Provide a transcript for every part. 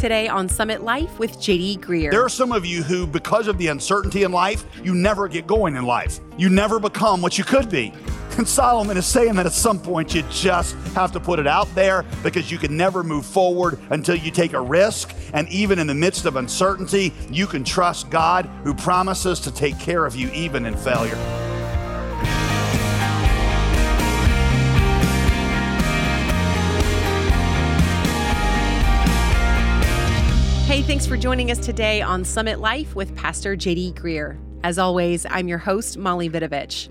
today on Summit Life with JD Greear. There are some of you who, because of the uncertainty in life, you never get going in life. You never become what you could be. And Solomon is saying that at some point you just have to put it out there because you can never move forward until you take a risk. And even in the midst of uncertainty, you can trust God who promises to take care of you even in failure. Hey, thanks for joining us today on Summit Life with Pastor JD Greear. As always, I'm your host, Molly Vidovich.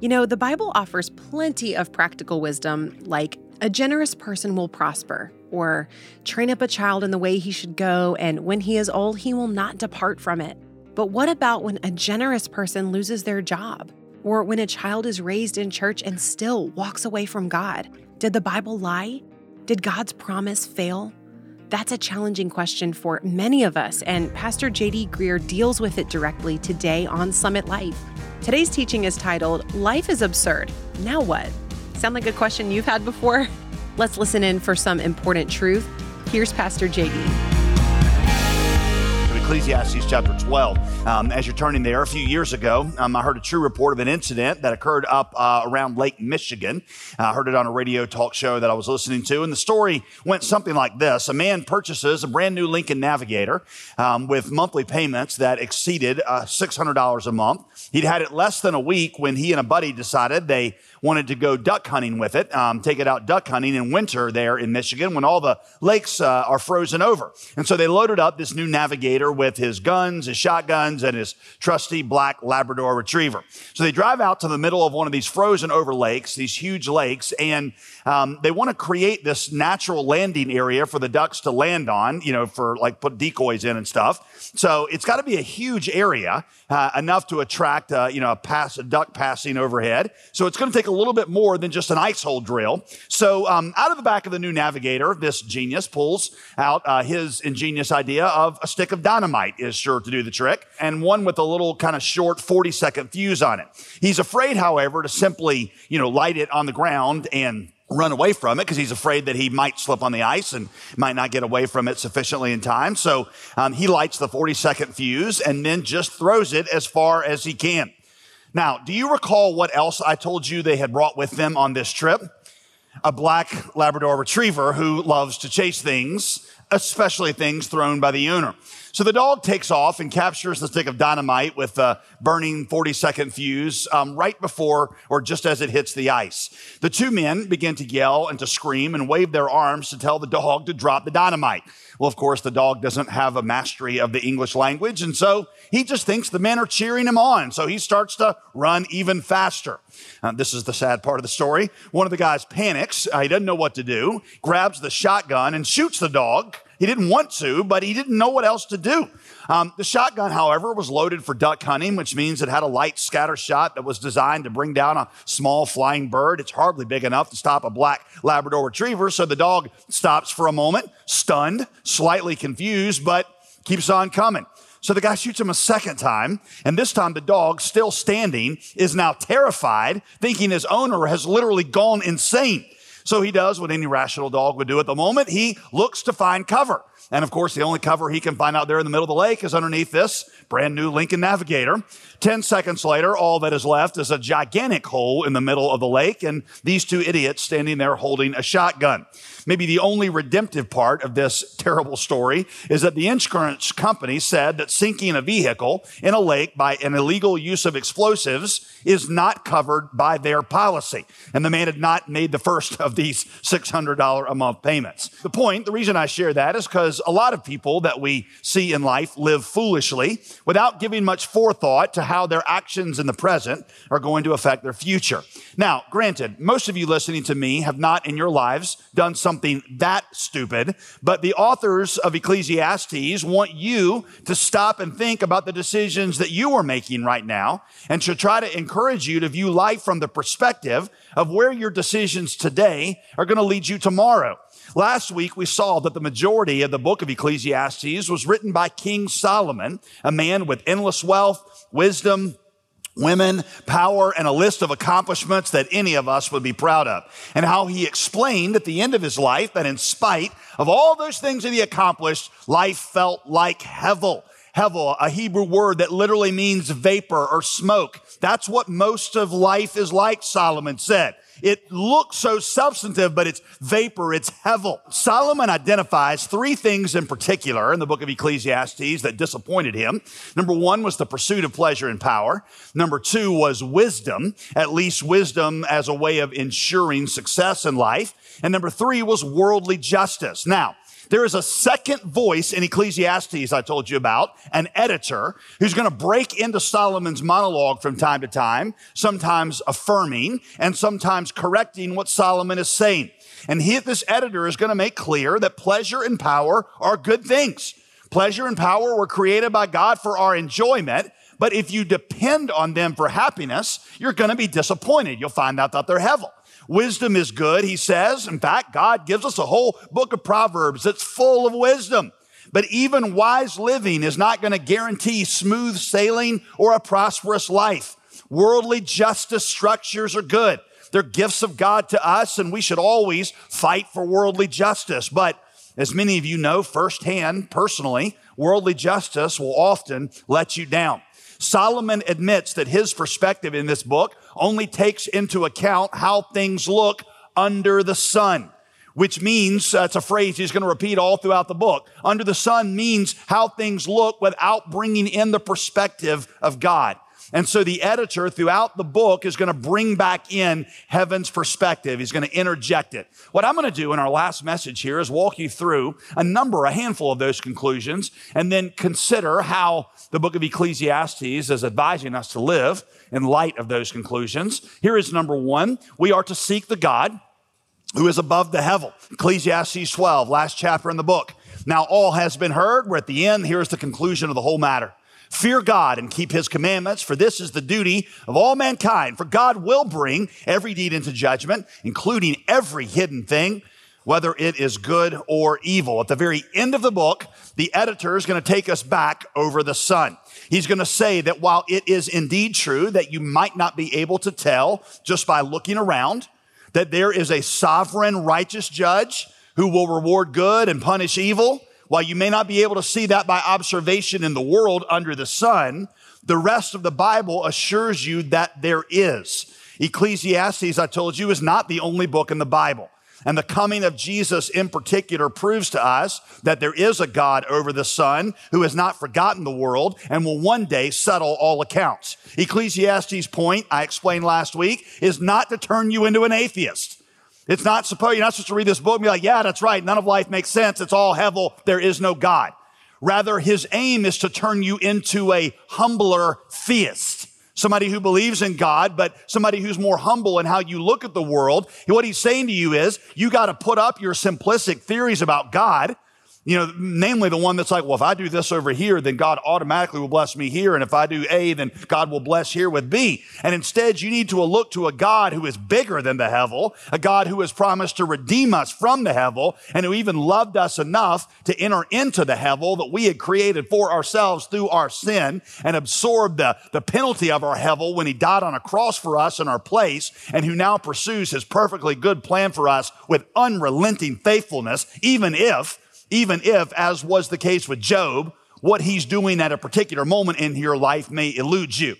You know, the Bible offers plenty of practical wisdom, like a generous person will prosper, or train up a child in the way he should go, and when he is old, he will not depart from it. But what about when a generous person loses their job, or when a child is raised in church and still walks away from God? Did the Bible lie? Did God's promise fail? That's a challenging question for many of us, and Pastor JD Greear deals with it directly today on Summit Life. Today's teaching is titled Life is Absurd. Now what? Sound like a question you've had before? Let's listen in for some important truth. Here's Pastor JD. Ecclesiastes chapter 12. Um, as you're turning there, a few years ago, um, I heard a true report of an incident that occurred up uh, around Lake Michigan. I heard it on a radio talk show that I was listening to, and the story went something like this: A man purchases a brand new Lincoln Navigator um, with monthly payments that exceeded uh, $600 a month. He'd had it less than a week when he and a buddy decided they wanted to go duck hunting with it, um, take it out duck hunting in winter there in Michigan when all the lakes uh, are frozen over. And so they loaded up this new navigator with his guns, his shotguns, and his trusty black Labrador retriever. So they drive out to the middle of one of these frozen over lakes, these huge lakes, and um, they want to create this natural landing area for the ducks to land on, you know, for like put decoys in and stuff. So it's got to be a huge area, uh, enough to attract, uh, you know, a pass, a duck passing overhead. So it's going to take a little bit more than just an ice hole drill. So um, out of the back of the new Navigator, this genius pulls out uh, his ingenious idea of a stick of dynamite is sure to do the trick, and one with a little kind of short 40 second fuse on it. He's afraid, however, to simply, you know, light it on the ground and run away from it because he's afraid that he might slip on the ice and might not get away from it sufficiently in time. So um, he lights the 40 second fuse and then just throws it as far as he can. Now, do you recall what else I told you they had brought with them on this trip? A black Labrador retriever who loves to chase things, especially things thrown by the owner. So the dog takes off and captures the stick of dynamite with a burning 40 second fuse um, right before or just as it hits the ice. The two men begin to yell and to scream and wave their arms to tell the dog to drop the dynamite. Well, of course, the dog doesn't have a mastery of the English language, and so he just thinks the men are cheering him on. So he starts to run even faster. Uh, this is the sad part of the story. One of the guys panics. Uh, he doesn't know what to do, grabs the shotgun and shoots the dog. He didn't want to, but he didn't know what else to do. Um, the shotgun, however, was loaded for duck hunting, which means it had a light scatter shot that was designed to bring down a small flying bird. It's hardly big enough to stop a black Labrador retriever, so the dog stops for a moment, stunned, slightly confused, but keeps on coming. So the guy shoots him a second time, and this time the dog, still standing, is now terrified, thinking his owner has literally gone insane. So he does what any rational dog would do at the moment. He looks to find cover. And of course, the only cover he can find out there in the middle of the lake is underneath this brand new Lincoln Navigator. 10 seconds later, all that is left is a gigantic hole in the middle of the lake and these two idiots standing there holding a shotgun. Maybe the only redemptive part of this terrible story is that the insurance company said that sinking a vehicle in a lake by an illegal use of explosives is not covered by their policy. And the man had not made the first of these $600 a month payments. The point, the reason I share that is because a lot of people that we see in life live foolishly without giving much forethought to how their actions in the present are going to affect their future. Now, granted, most of you listening to me have not in your lives done something that stupid, but the authors of Ecclesiastes want you to stop and think about the decisions that you are making right now and to try to encourage you to view life from the perspective of where your decisions today are going to lead you tomorrow. Last week, we saw that the majority of the book of Ecclesiastes was written by King Solomon, a man with endless wealth, wisdom, women, power, and a list of accomplishments that any of us would be proud of. And how he explained at the end of his life that in spite of all those things that he accomplished, life felt like hevel. Hevel, a Hebrew word that literally means vapor or smoke. That's what most of life is like, Solomon said. It looks so substantive, but it's vapor, it's hevel. Solomon identifies three things in particular in the book of Ecclesiastes that disappointed him. Number one was the pursuit of pleasure and power. Number two was wisdom, at least wisdom as a way of ensuring success in life. And number three was worldly justice. Now, there is a second voice in Ecclesiastes I told you about, an editor who's going to break into Solomon's monologue from time to time, sometimes affirming and sometimes correcting what Solomon is saying. And he, this editor is going to make clear that pleasure and power are good things. Pleasure and power were created by God for our enjoyment. But if you depend on them for happiness, you're going to be disappointed. You'll find out that they're hevel. Wisdom is good, he says. In fact, God gives us a whole book of Proverbs that's full of wisdom. But even wise living is not going to guarantee smooth sailing or a prosperous life. Worldly justice structures are good. They're gifts of God to us, and we should always fight for worldly justice. But as many of you know firsthand, personally, worldly justice will often let you down. Solomon admits that his perspective in this book only takes into account how things look under the sun, which means that's uh, a phrase he's going to repeat all throughout the book. Under the sun means how things look without bringing in the perspective of God. And so the editor throughout the book is going to bring back in heaven's perspective. He's going to interject it. What I'm going to do in our last message here is walk you through a number, a handful of those conclusions, and then consider how the book of Ecclesiastes is advising us to live in light of those conclusions. Here is number one. We are to seek the God who is above the heaven. Ecclesiastes 12, last chapter in the book. Now all has been heard. We're at the end. Here's the conclusion of the whole matter. Fear God and keep his commandments, for this is the duty of all mankind. For God will bring every deed into judgment, including every hidden thing, whether it is good or evil. At the very end of the book, the editor is going to take us back over the sun. He's going to say that while it is indeed true that you might not be able to tell just by looking around, that there is a sovereign righteous judge who will reward good and punish evil, while you may not be able to see that by observation in the world under the sun, the rest of the Bible assures you that there is. Ecclesiastes, I told you, is not the only book in the Bible. And the coming of Jesus in particular proves to us that there is a God over the sun who has not forgotten the world and will one day settle all accounts. Ecclesiastes' point, I explained last week, is not to turn you into an atheist. It's not supposed, you're not supposed to read this book and be like, yeah, that's right. None of life makes sense. It's all hevel. There is no God. Rather, his aim is to turn you into a humbler theist. Somebody who believes in God, but somebody who's more humble in how you look at the world. What he's saying to you is, you got to put up your simplistic theories about God you know, namely the one that's like, well, if I do this over here, then God automatically will bless me here. And if I do A, then God will bless here with B. And instead, you need to look to a God who is bigger than the Hevel, a God who has promised to redeem us from the Hevel, and who even loved us enough to enter into the Hevel that we had created for ourselves through our sin and absorbed the, the penalty of our Hevel when he died on a cross for us in our place, and who now pursues his perfectly good plan for us with unrelenting faithfulness, even if even if, as was the case with Job, what he's doing at a particular moment in your life may elude you.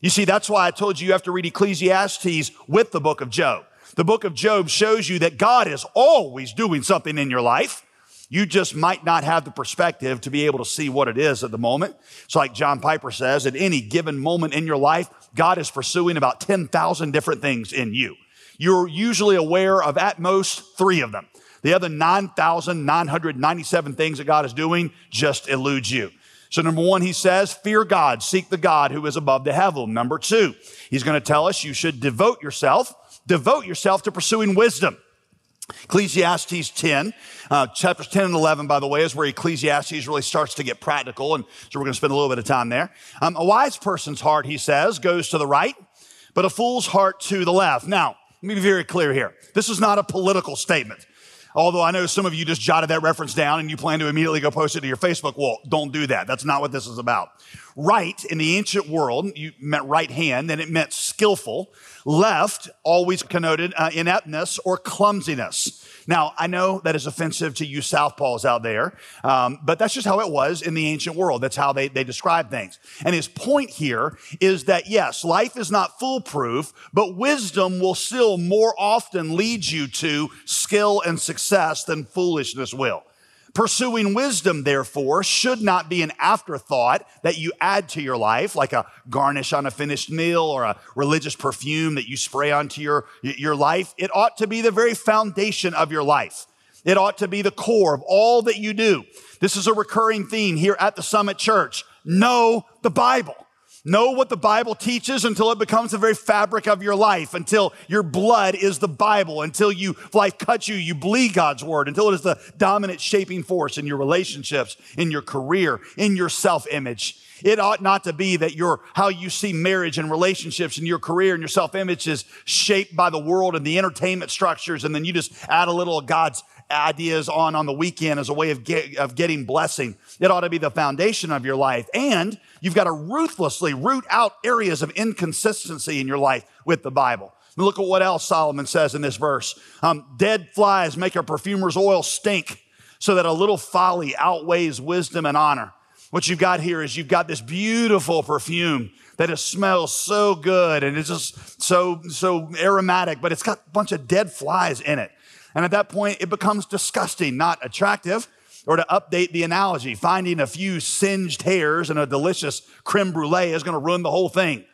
You see, that's why I told you you have to read Ecclesiastes with the book of Job. The book of Job shows you that God is always doing something in your life. You just might not have the perspective to be able to see what it is at the moment. It's like John Piper says, at any given moment in your life, God is pursuing about 10,000 different things in you. You're usually aware of at most three of them. The other 9,997 things that God is doing just eludes you. So number one, he says, fear God, seek the God who is above the heaven. Number two, he's going to tell us you should devote yourself, devote yourself to pursuing wisdom. Ecclesiastes 10, uh, chapters 10 and 11, by the way, is where Ecclesiastes really starts to get practical. And so we're going to spend a little bit of time there. Um, a wise person's heart, he says, goes to the right, but a fool's heart to the left. Now, let me be very clear here. This is not a political statement. Although I know some of you just jotted that reference down and you plan to immediately go post it to your Facebook wall. Don't do that. That's not what this is about. Right in the ancient world, you meant right hand, and it meant skillful. Left always connoted uh, ineptness or clumsiness. Now, I know that is offensive to you Southpaws out there, um, but that's just how it was in the ancient world. That's how they, they describe things. And his point here is that yes, life is not foolproof, but wisdom will still more often lead you to skill and success than foolishness will. Pursuing wisdom, therefore, should not be an afterthought that you add to your life, like a garnish on a finished meal or a religious perfume that you spray onto your, your life. It ought to be the very foundation of your life. It ought to be the core of all that you do. This is a recurring theme here at the Summit Church. Know the Bible. Know what the Bible teaches until it becomes the very fabric of your life, until your blood is the Bible, until you life cuts you, you bleed God's word, until it is the dominant shaping force in your relationships, in your career, in your self-image. It ought not to be that your how you see marriage and relationships and your career and your self-image is shaped by the world and the entertainment structures, and then you just add a little of God's ideas on on the weekend as a way of, get, of getting blessing. It ought to be the foundation of your life. And You've got to ruthlessly root out areas of inconsistency in your life with the Bible. look at what else Solomon says in this verse. Um, Dead flies make a perfumer's oil stink so that a little folly outweighs wisdom and honor. What you've got here is you've got this beautiful perfume that it smells so good and it's just so, so aromatic, but it's got a bunch of dead flies in it. And at that point, it becomes disgusting, not attractive. Or to update the analogy, finding a few singed hairs and a delicious creme brulee is to ruin the whole thing.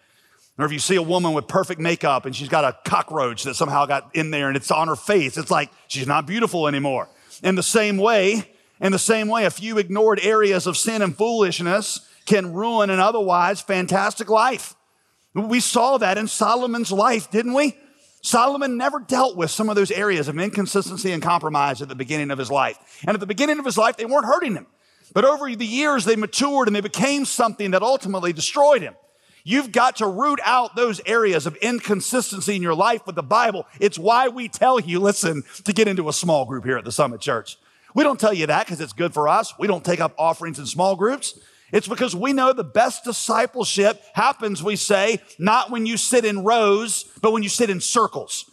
Or if you see a woman with perfect makeup and she's got a cockroach that somehow got in there and it's on her face, it's like she's not beautiful anymore. In the same way, in the same way, a few ignored areas of sin and foolishness can ruin an otherwise fantastic life. We saw that in Solomon's life, didn't we? Solomon never dealt with some of those areas of inconsistency and compromise at the beginning of his life. And at the beginning of his life, they weren't hurting him. But over the years, they matured and they became something that ultimately destroyed him. You've got to root out those areas of inconsistency in your life with the Bible. It's why we tell you, listen, to get into a small group here at the Summit Church. We don't tell you that because it's good for us. We don't take up offerings in small groups. It's because we know the best discipleship happens, we say, not when you sit in rows, but when you sit in circles.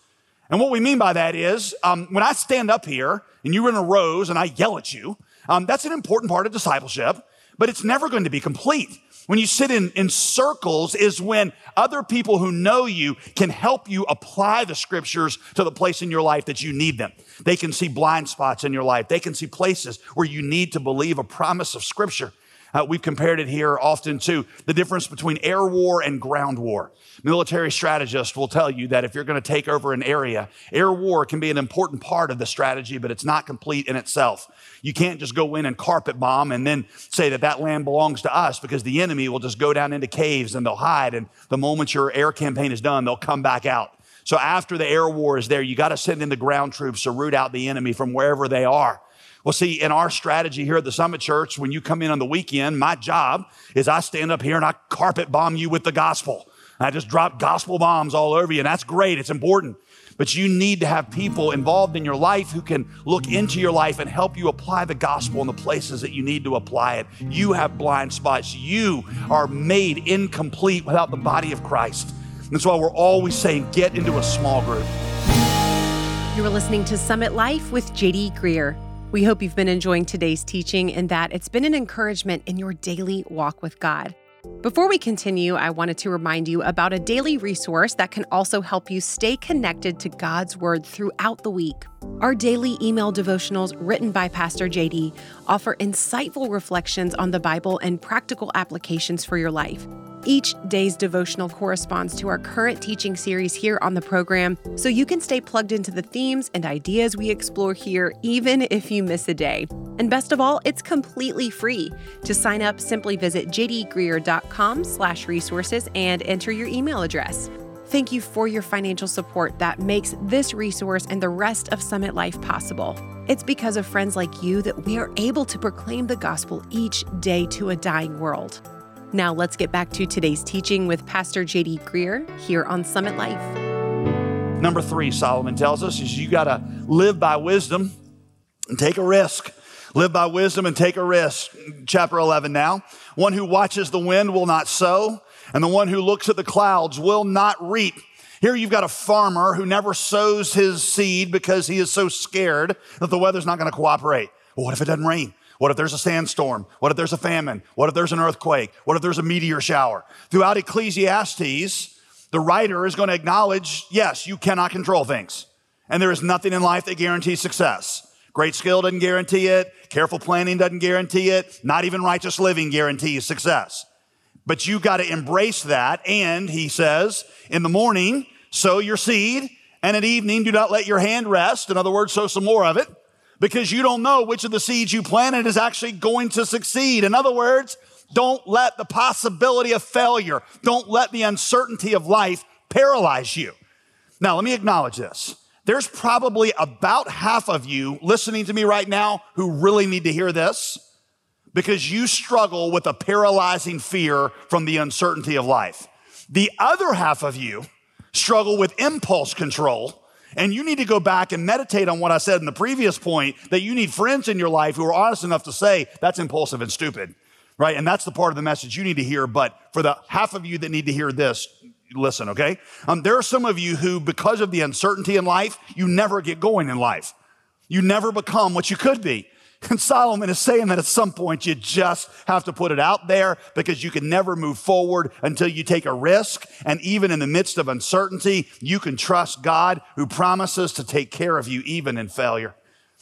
And what we mean by that is, um, when I stand up here and you're in a rows and I yell at you, um, that's an important part of discipleship, but it's never going to be complete. When you sit in, in circles is when other people who know you can help you apply the scriptures to the place in your life that you need them. They can see blind spots in your life. They can see places where you need to believe a promise of scripture. Uh, we've compared it here often to the difference between air war and ground war. Military strategists will tell you that if you're going to take over an area, air war can be an important part of the strategy, but it's not complete in itself. You can't just go in and carpet bomb and then say that that land belongs to us because the enemy will just go down into caves and they'll hide. And the moment your air campaign is done, they'll come back out. So after the air war is there, you got to send in the ground troops to root out the enemy from wherever they are. Well, see, in our strategy here at the Summit Church, when you come in on the weekend, my job is I stand up here and I carpet bomb you with the gospel. I just drop gospel bombs all over you, and that's great. It's important. But you need to have people involved in your life who can look into your life and help you apply the gospel in the places that you need to apply it. You have blind spots. You are made incomplete without the body of Christ. That's why we're always saying get into a small group. You are listening to Summit Life with JD Greear. We hope you've been enjoying today's teaching and that it's been an encouragement in your daily walk with God. Before we continue, I wanted to remind you about a daily resource that can also help you stay connected to God's Word throughout the week. Our daily email devotionals, written by Pastor JD, offer insightful reflections on the Bible and practical applications for your life. Each day's devotional corresponds to our current teaching series here on the program, so you can stay plugged into the themes and ideas we explore here even if you miss a day. And best of all, it's completely free. To sign up, simply visit jdgreear.com slash resources and enter your email address. Thank you for your financial support that makes this resource and the rest of Summit Life possible. It's because of friends like you that we are able to proclaim the gospel each day to a dying world. Now, let's get back to today's teaching with Pastor JD Greear here on Summit Life. Number three, Solomon tells us, is you got to live by wisdom and take a risk. Live by wisdom and take a risk. Chapter 11 now. One who watches the wind will not sow, and the one who looks at the clouds will not reap. Here you've got a farmer who never sows his seed because he is so scared that the weather's not going to cooperate. Well, what if it doesn't rain? What if there's a sandstorm? What if there's a famine? What if there's an earthquake? What if there's a meteor shower? Throughout Ecclesiastes, the writer is going to acknowledge, yes, you cannot control things. And there is nothing in life that guarantees success. Great skill doesn't guarantee it. Careful planning doesn't guarantee it. Not even righteous living guarantees success. But you got to embrace that. And he says, in the morning, sow your seed. And at evening, do not let your hand rest. In other words, sow some more of it because you don't know which of the seeds you planted is actually going to succeed. In other words, don't let the possibility of failure, don't let the uncertainty of life paralyze you. Now, let me acknowledge this. There's probably about half of you listening to me right now who really need to hear this because you struggle with a paralyzing fear from the uncertainty of life. The other half of you struggle with impulse control. And you need to go back and meditate on what I said in the previous point that you need friends in your life who are honest enough to say that's impulsive and stupid, right? And that's the part of the message you need to hear. But for the half of you that need to hear this, listen, okay? Um, there are some of you who, because of the uncertainty in life, you never get going in life. You never become what you could be. And Solomon is saying that at some point you just have to put it out there because you can never move forward until you take a risk. And even in the midst of uncertainty, you can trust God who promises to take care of you even in failure.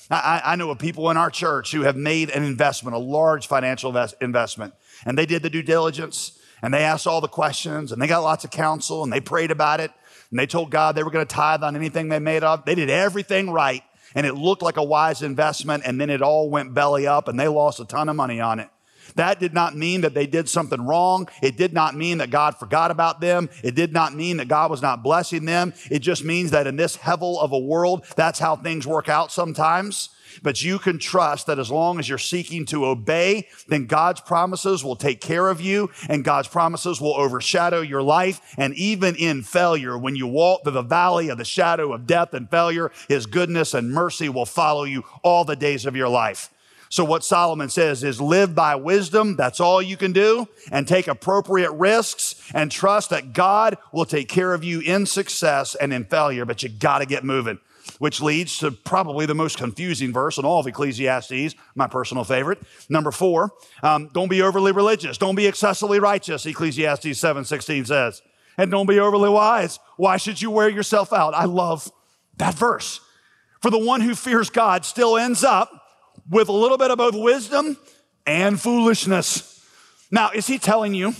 I, I know of people in our church who have made an investment, a large financial investment, and they did the due diligence and they asked all the questions and they got lots of counsel and they prayed about it and they told God they were going to tithe on anything they made of. They did everything right and it looked like a wise investment and then it all went belly up and they lost a ton of money on it. That did not mean that they did something wrong. It did not mean that God forgot about them. It did not mean that God was not blessing them. It just means that in this hevel of a world, that's how things work out sometimes. But you can trust that as long as you're seeking to obey, then God's promises will take care of you and God's promises will overshadow your life. And even in failure, when you walk through the valley of the shadow of death and failure, his goodness and mercy will follow you all the days of your life. So what Solomon says is live by wisdom. That's all you can do and take appropriate risks and trust that God will take care of you in success and in failure, but you got to get moving which leads to probably the most confusing verse in all of Ecclesiastes, my personal favorite. Number four, um, don't be overly religious. Don't be excessively righteous, Ecclesiastes 7 16 says. And don't be overly wise. Why should you wear yourself out? I love that verse. For the one who fears God still ends up with a little bit of both wisdom and foolishness. Now, is he telling you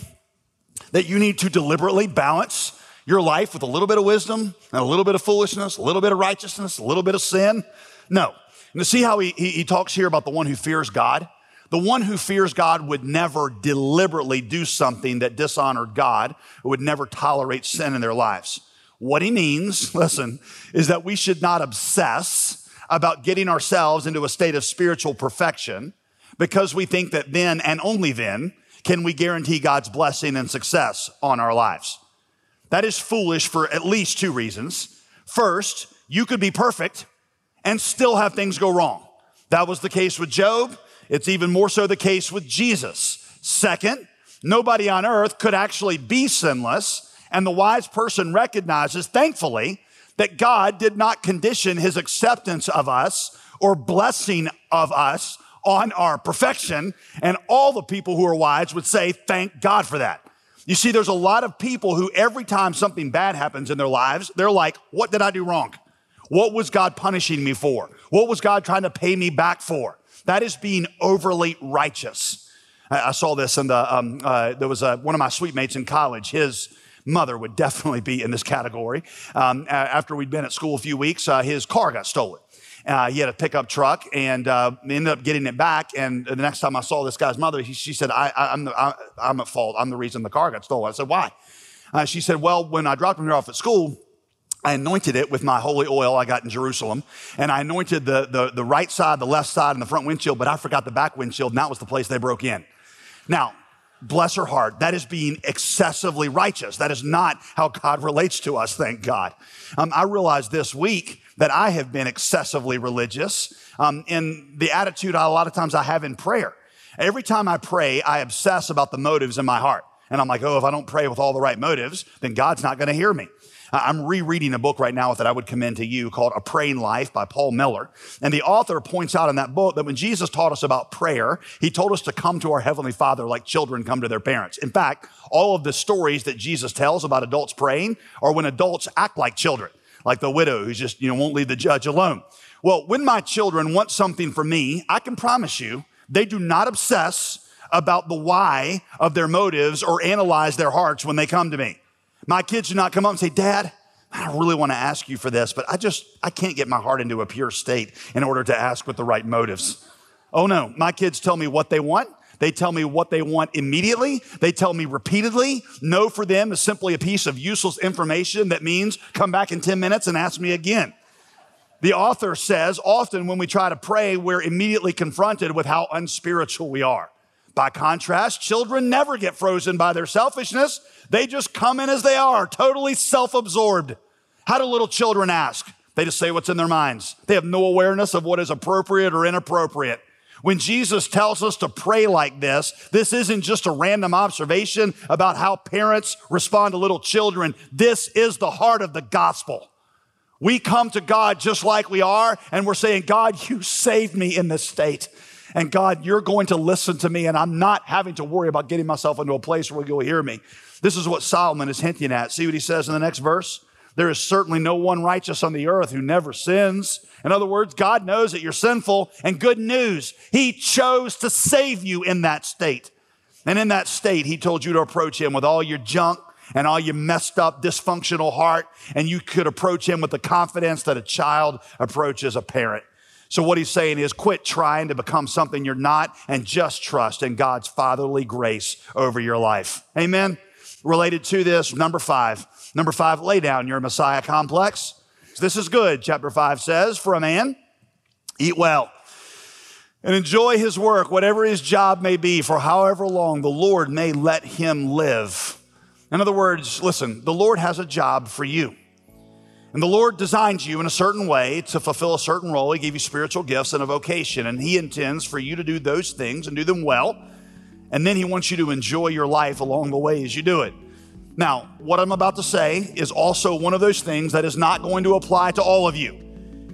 that you need to deliberately balance your life with a little bit of wisdom and a little bit of foolishness, a little bit of righteousness, a little bit of sin? No. And to see how he, he, he talks here about the one who fears God. The one who fears God would never deliberately do something that dishonored God, would never tolerate sin in their lives. What he means, listen, is that we should not obsess about getting ourselves into a state of spiritual perfection because we think that then and only then can we guarantee God's blessing and success on our lives. That is foolish for at least two reasons. First, you could be perfect and still have things go wrong. That was the case with Job. It's even more so the case with Jesus. Second, nobody on earth could actually be sinless. And the wise person recognizes, thankfully, that God did not condition his acceptance of us or blessing of us on our perfection. And all the people who are wise would say, thank God for that. You see, there's a lot of people who every time something bad happens in their lives, they're like, what did I do wrong? What was God punishing me for? What was God trying to pay me back for? That is being overly righteous. I, I saw this in the, um, uh, there was a, one of my suite mates in college. His mother would definitely be in this category. Um, after we'd been at school a few weeks, uh, his car got stolen. Uh, he had a pickup truck and uh, ended up getting it back. And the next time I saw this guy's mother, he, she said, I, am I, am at fault. I'm the reason the car got stolen. I said, Why? Uh, she said, Well, when I dropped him here off at school, I anointed it with my holy oil I got in Jerusalem. And I anointed the, the, the right side, the left side, and the front windshield, but I forgot the back windshield, and that was the place they broke in. Now, bless her heart, that is being excessively righteous. That is not how God relates to us, thank God. Um, I realized this week that I have been excessively religious um, in the attitude a lot of times I have in prayer. Every time I pray, I obsess about the motives in my heart. And I'm like, oh, if I don't pray with all the right motives, then God's not going to hear me. I'm rereading a book right now that I would commend to you called A Praying Life by Paul Miller. And the author points out in that book that when Jesus taught us about prayer, he told us to come to our Heavenly Father like children come to their parents. In fact, all of the stories that Jesus tells about adults praying are when adults act like children, like the widow who just, you know, won't leave the judge alone. Well, when my children want something from me, I can promise you they do not obsess about the why of their motives or analyze their hearts when they come to me. My kids do not come up and say, Dad, I really want to ask you for this, but I just, I can't get my heart into a pure state in order to ask with the right motives. Oh no, my kids tell me what they want. They tell me what they want immediately. They tell me repeatedly. No for them is simply a piece of useless information that means come back in 10 minutes and ask me again. The author says often when we try to pray, we're immediately confronted with how unspiritual we are. By contrast, children never get frozen by their selfishness. They just come in as they are, totally self absorbed. How do little children ask? They just say what's in their minds. They have no awareness of what is appropriate or inappropriate. When Jesus tells us to pray like this, this isn't just a random observation about how parents respond to little children. This is the heart of the gospel. We come to God just like we are, and we're saying, God, you saved me in this state. And God, you're going to listen to me, and I'm not having to worry about getting myself into a place where you'll hear me. This is what Solomon is hinting at. See what he says in the next verse? There is certainly no one righteous on the earth who never sins. In other words, God knows that you're sinful, and good news, He chose to save you in that state. And in that state, He told you to approach Him with all your junk, and all your messed up, dysfunctional heart, and you could approach him with the confidence that a child approaches a parent. So, what he's saying is quit trying to become something you're not and just trust in God's fatherly grace over your life. Amen. Related to this, number five. Number five, lay down your Messiah complex. This is good, chapter five says, for a man, eat well and enjoy his work, whatever his job may be, for however long the Lord may let him live. In other words, listen, the Lord has a job for you. And the Lord designed you in a certain way to fulfill a certain role. He gave you spiritual gifts and a vocation, and He intends for you to do those things and do them well. And then He wants you to enjoy your life along the way as you do it. Now, what I'm about to say is also one of those things that is not going to apply to all of you.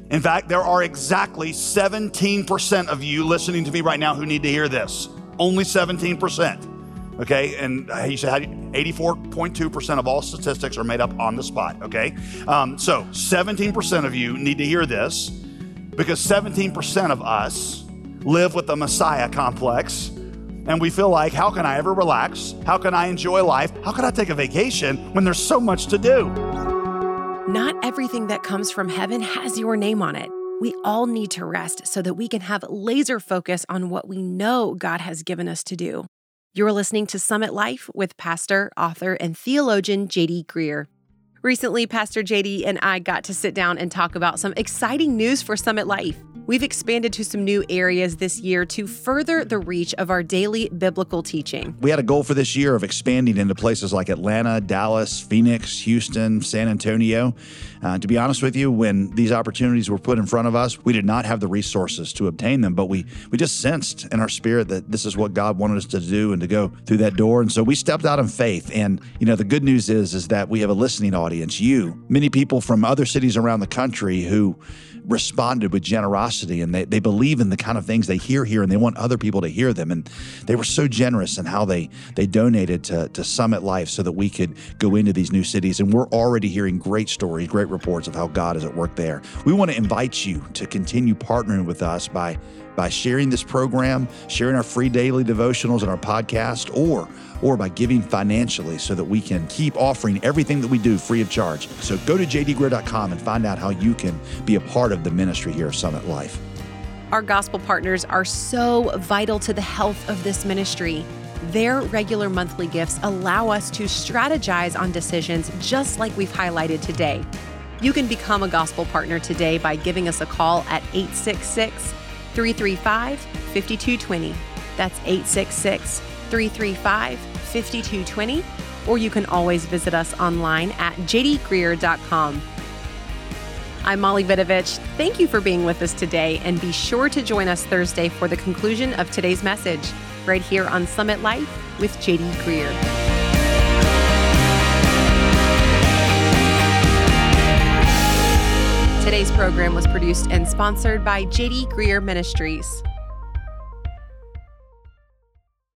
In fact, there are exactly 17% of you listening to me right now who need to hear this. Only 17%. Okay, and he said 84.2% of all statistics are made up on the spot. Okay, um, so 17% of you need to hear this because 17% of us live with the Messiah complex. And we feel like, how can I ever relax? How can I enjoy life? How can I take a vacation when there's so much to do? Not everything that comes from heaven has your name on it. We all need to rest so that we can have laser focus on what we know God has given us to do. You're listening to Summit Life with pastor, author, and theologian JD Greear. Recently, Pastor JD and I got to sit down and talk about some exciting news for Summit Life. We've expanded to some new areas this year to further the reach of our daily biblical teaching. We had a goal for this year of expanding into places like Atlanta, Dallas, Phoenix, Houston, San Antonio. Uh, to be honest with you, when these opportunities were put in front of us, we did not have the resources to obtain them, but we we just sensed in our spirit that this is what God wanted us to do and to go through that door. And so we stepped out in faith. And you know, the good news is is that we have a listening audience. You, many people from other cities around the country who responded with generosity and they, they believe in the kind of things they hear here and they want other people to hear them. And they were so generous in how they, they donated to, to Summit Life so that we could go into these new cities. And we're already hearing great stories, great reports of how God is at work there. We want to invite you to continue partnering with us by by sharing this program, sharing our free daily devotionals and our podcast, or or by giving financially so that we can keep offering everything that we do free of charge. So go to jdgreear.com and find out how you can be a part of the ministry here of Summit Life. Our gospel partners are so vital to the health of this ministry. Their regular monthly gifts allow us to strategize on decisions just like we've highlighted today. You can become a gospel partner today by giving us a call at 866 335 5220. That's 866 335 5220. Or you can always visit us online at jdgreear.com. I'm Molly Vidovich. Thank you for being with us today, and be sure to join us Thursday for the conclusion of today's message, right here on Summit Life with JD Greear. Today's program was produced and sponsored by JD Greear Ministries.